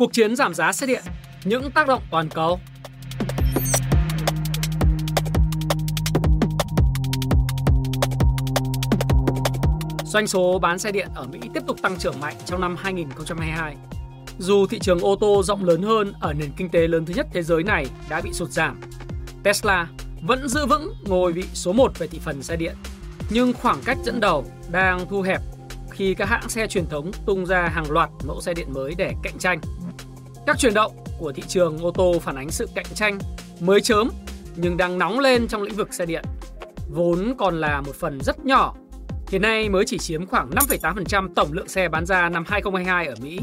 Cuộc chiến giảm giá xe điện, những tác động toàn cầu. Doanh số bán xe điện ở Mỹ tiếp tục tăng trưởng mạnh trong năm 2022. Dù thị trường ô tô rộng lớn hơn ở nền kinh tế lớn thứ nhất thế giới này đã bị sụt giảm, Tesla vẫn giữ vững ngôi vị số 1 về thị phần xe điện, nhưng khoảng cách dẫn đầu đang thu hẹp khi các hãng xe truyền thống tung ra hàng loạt mẫu xe điện mới để cạnh tranh. Các chuyển động của thị trường ô tô phản ánh sự cạnh tranh mới chớm nhưng đang nóng lên trong lĩnh vực xe điện. Vốn còn là một phần rất nhỏ, hiện nay mới chỉ chiếm khoảng 5,8% tổng lượng xe bán ra năm 2022 ở Mỹ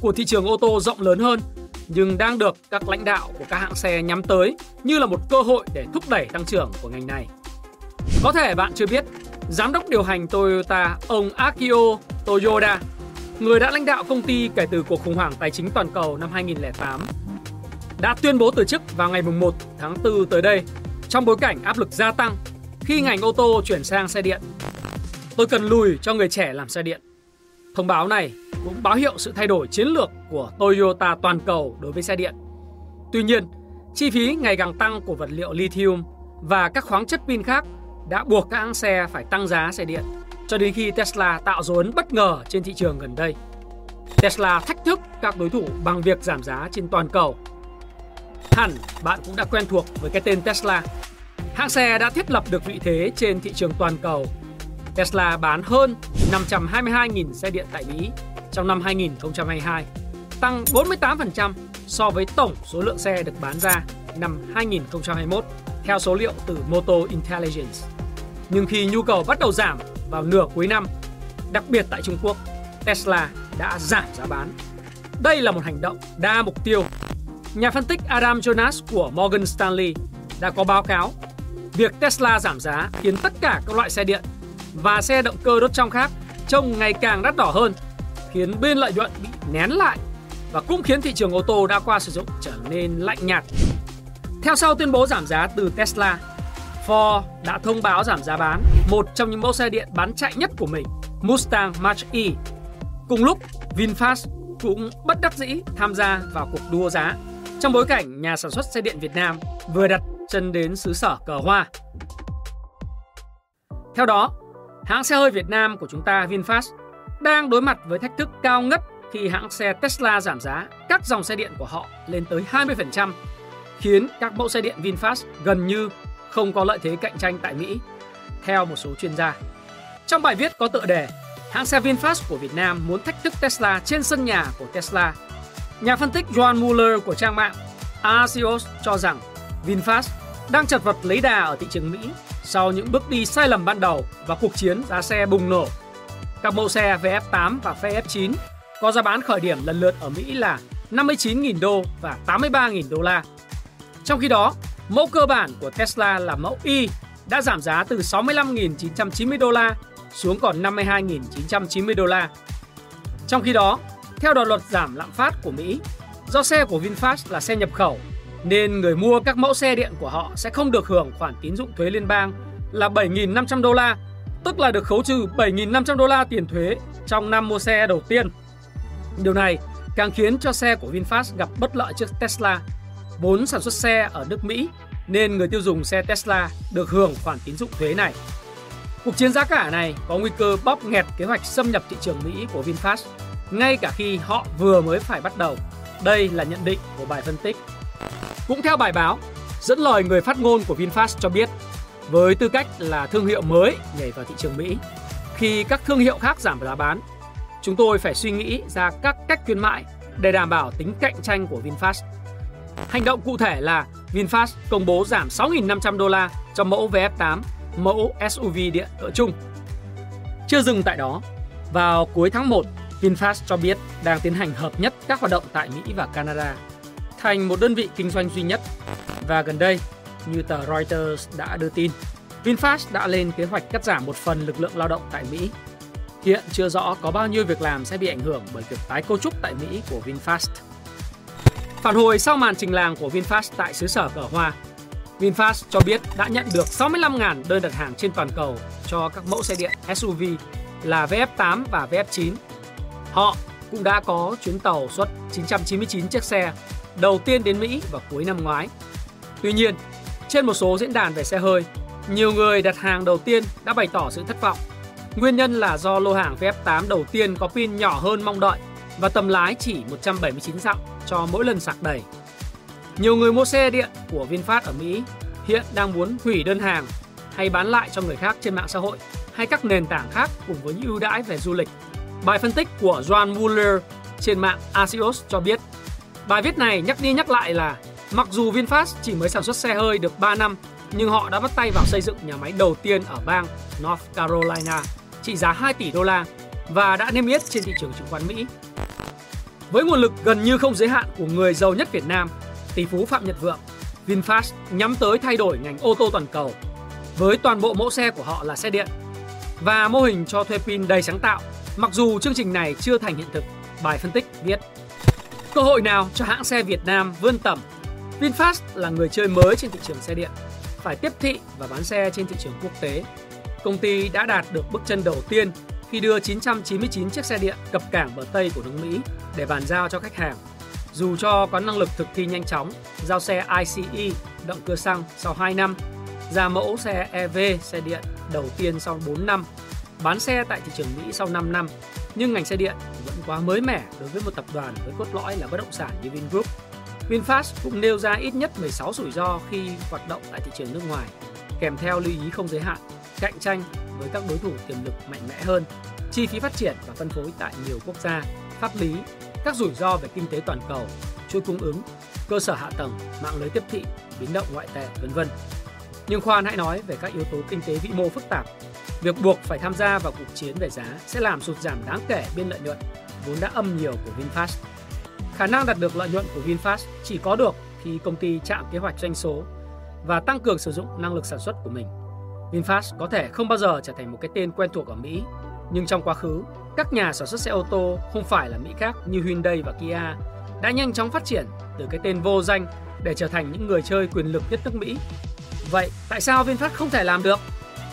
của thị trường ô tô rộng lớn hơn nhưng đang được các lãnh đạo của các hãng xe nhắm tới như là một cơ hội để thúc đẩy tăng trưởng của ngành này. Có thể bạn chưa biết, giám đốc điều hành Toyota ông Akio Toyoda, người đã lãnh đạo công ty kể từ cuộc khủng hoảng tài chính toàn cầu năm 2008, đã tuyên bố từ chức vào ngày 1 tháng 4 tới đây trong bối cảnh áp lực gia tăng khi ngành ô tô chuyển sang xe điện. Tôi cần lùi cho người trẻ làm xe điện. Thông báo này cũng báo hiệu sự thay đổi chiến lược của Toyota toàn cầu đối với xe điện. Tuy nhiên, chi phí ngày càng tăng của vật liệu lithium và các khoáng chất pin khác đã buộc các hãng xe phải tăng giá xe điện cho đến khi Tesla tạo dấu ấn bất ngờ trên thị trường gần đây. Tesla thách thức các đối thủ bằng việc giảm giá trên toàn cầu. Hẳn bạn cũng đã quen thuộc với cái tên Tesla. Hãng xe đã thiết lập được vị thế trên thị trường toàn cầu. Tesla bán hơn 522.000 xe điện tại Mỹ trong năm 2022, tăng 48% so với tổng số lượng xe được bán ra năm 2021 theo số liệu từ Motor Intelligence. Nhưng khi nhu cầu bắt đầu giảm vào nửa cuối năm, đặc biệt tại Trung Quốc, Tesla đã giảm giá bán. Đây là một hành động đa mục tiêu. Nhà phân tích Adam Jonas của Morgan Stanley đã có báo cáo việc Tesla giảm giá khiến tất cả các loại xe điện và xe động cơ đốt trong khác trông ngày càng đắt đỏ hơn, khiến bên lợi nhuận bị nén lại và cũng khiến thị trường ô tô đã qua sử dụng trở nên lạnh nhạt. Theo sau tuyên bố giảm giá từ Tesla, Ford đã thông báo giảm giá bán một trong những mẫu xe điện bán chạy nhất của mình, Mustang Mach-E. Cùng lúc, VinFast cũng bất đắc dĩ tham gia vào cuộc đua giá trong bối cảnh nhà sản xuất xe điện Việt Nam vừa đặt chân đến xứ sở cờ hoa. Theo đó, hãng xe hơi Việt Nam của chúng ta VinFast đang đối mặt với thách thức cao ngất khi hãng xe Tesla giảm giá các dòng xe điện của họ lên tới 20%, khiến các mẫu xe điện VinFast gần như không có lợi thế cạnh tranh tại Mỹ, theo một số chuyên gia. Trong bài viết có tựa đề Hãng xe VinFast của Việt Nam muốn thách thức Tesla trên sân nhà của Tesla. Nhà phân tích John Mueller của trang mạng Axios cho rằng VinFast đang chật vật lấy đà ở thị trường Mỹ sau những bước đi sai lầm ban đầu và cuộc chiến giá xe bùng nổ. Các mẫu xe VF8 và VF9 có giá bán khởi điểm lần lượt ở Mỹ là 59.000 đô và 83.000 đô la. Trong khi đó, mẫu cơ bản của Tesla là mẫu Y đã giảm giá từ 65.990 đô la xuống còn 52.990 đô la. Trong khi đó, theo đạo luật giảm lạm phát của Mỹ, do xe của VinFast là xe nhập khẩu nên người mua các mẫu xe điện của họ sẽ không được hưởng khoản tín dụng thuế liên bang là 7.500 đô la, tức là được khấu trừ 7.500 đô la tiền thuế trong năm mua xe đầu tiên. Điều này càng khiến cho xe của VinFast gặp bất lợi trước Tesla, vốn sản xuất xe ở nước Mỹ nên người tiêu dùng xe Tesla được hưởng khoản tín dụng thuế này. Cuộc chiến giá cả này có nguy cơ bóp nghẹt kế hoạch xâm nhập thị trường Mỹ của VinFast ngay cả khi họ vừa mới phải bắt đầu. Đây là nhận định của bài phân tích. Cũng theo bài báo, dẫn lời người phát ngôn của VinFast cho biết, với tư cách là thương hiệu mới nhảy vào thị trường Mỹ, khi các thương hiệu khác giảm giá bán, chúng tôi phải suy nghĩ ra các cách khuyến mại để đảm bảo tính cạnh tranh của VinFast. Hành động cụ thể là VinFast công bố giảm 6.500 đô la cho mẫu VF8, mẫu SUV điện cỡ trung. Chưa dừng tại đó, vào cuối tháng 1, VinFast cho biết đang tiến hành hợp nhất các hoạt động tại Mỹ và Canada thành một đơn vị kinh doanh duy nhất. Và gần đây, như tờ Reuters đã đưa tin, VinFast đã lên kế hoạch cắt giảm một phần lực lượng lao động tại Mỹ. Hiện chưa rõ có bao nhiêu việc làm sẽ bị ảnh hưởng bởi việc tái cấu trúc tại Mỹ của VinFast. Phản hồi sau màn trình làng của VinFast tại xứ sở cờ hoa, VinFast cho biết đã nhận được 65.000 đơn đặt hàng trên toàn cầu cho các mẫu xe điện SUV là VF8 và VF9. Họ cũng đã có chuyến tàu xuất 999 chiếc xe đầu tiên đến Mỹ vào cuối năm ngoái. Tuy nhiên, trên một số diễn đàn về xe hơi, nhiều người đặt hàng đầu tiên đã bày tỏ sự thất vọng. Nguyên nhân là do lô hàng VF8 đầu tiên có pin nhỏ hơn mong đợi và tầm lái chỉ 179 dặm cho mỗi lần sạc đầy. Nhiều người mua xe điện của VinFast ở Mỹ hiện đang muốn hủy đơn hàng hay bán lại cho người khác trên mạng xã hội hay các nền tảng khác cùng với những ưu đãi về du lịch. Bài phân tích của John Muller trên mạng Axios cho biết, bài viết này nhắc đi nhắc lại là mặc dù VinFast chỉ mới sản xuất xe hơi được 3 năm, nhưng họ đã bắt tay vào xây dựng nhà máy đầu tiên ở bang North Carolina trị giá 2 tỷ đô la và đã niêm yết trên thị trường chứng khoán Mỹ. Với nguồn lực gần như không giới hạn của người giàu nhất Việt Nam, tỷ phú Phạm Nhật Vượng, VinFast nhắm tới thay đổi ngành ô tô toàn cầu. Với toàn bộ mẫu xe của họ là xe điện và mô hình cho thuê pin đầy sáng tạo. Mặc dù chương trình này chưa thành hiện thực, bài phân tích viết Cơ hội nào cho hãng xe Việt Nam vươn tầm? VinFast là người chơi mới trên thị trường xe điện, phải tiếp thị và bán xe trên thị trường quốc tế. Công ty đã đạt được bước chân đầu tiên khi đưa 999 chiếc xe điện cập cảng bờ Tây của nước Mỹ để bàn giao cho khách hàng. Dù cho có năng lực thực thi nhanh chóng, giao xe ICE động cơ xăng sau 2 năm, ra mẫu xe EV xe điện đầu tiên sau 4 năm, bán xe tại thị trường Mỹ sau 5 năm, nhưng ngành xe điện vẫn quá mới mẻ đối với một tập đoàn với cốt lõi là bất động sản như Vingroup. VinFast cũng nêu ra ít nhất 16 rủi ro khi hoạt động tại thị trường nước ngoài, kèm theo lưu ý không giới hạn, cạnh tranh với các đối thủ tiềm lực mạnh mẽ hơn, chi phí phát triển và phân phối tại nhiều quốc gia, pháp lý, các rủi ro về kinh tế toàn cầu, chuỗi cung ứng, cơ sở hạ tầng, mạng lưới tiếp thị, biến động ngoại tệ, vân vân. Nhưng khoan hãy nói về các yếu tố kinh tế vĩ mô phức tạp. Việc buộc phải tham gia vào cuộc chiến về giá sẽ làm sụt giảm đáng kể biên lợi nhuận vốn đã âm nhiều của VinFast. Khả năng đạt được lợi nhuận của VinFast chỉ có được khi công ty chạm kế hoạch doanh số và tăng cường sử dụng năng lực sản xuất của mình. VinFast có thể không bao giờ trở thành một cái tên quen thuộc ở Mỹ, nhưng trong quá khứ, các nhà sản xuất xe ô tô không phải là Mỹ khác như Hyundai và Kia đã nhanh chóng phát triển từ cái tên vô danh để trở thành những người chơi quyền lực nhất nước Mỹ. Vậy tại sao VinFast không thể làm được?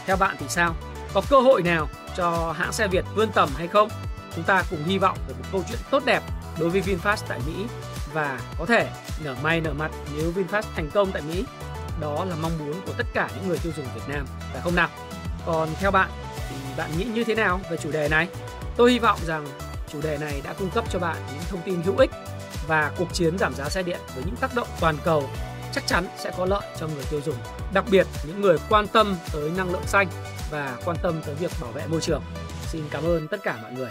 Theo bạn thì sao? Có cơ hội nào cho hãng xe Việt vươn tầm hay không? Chúng ta cùng hy vọng về một câu chuyện tốt đẹp đối với VinFast tại Mỹ và có thể nở may nở mặt nếu VinFast thành công tại Mỹ. Đó là mong muốn của tất cả những người tiêu dùng Việt Nam, phải không nào? Còn theo bạn thì bạn nghĩ như thế nào về chủ đề này? Tôi hy vọng rằng chủ đề này đã cung cấp cho bạn những thông tin hữu ích và cuộc chiến giảm giá xe điện với những tác động toàn cầu chắc chắn sẽ có lợi cho người tiêu dùng, đặc biệt những người quan tâm tới năng lượng xanh và quan tâm tới việc bảo vệ môi trường. Xin cảm ơn tất cả mọi người.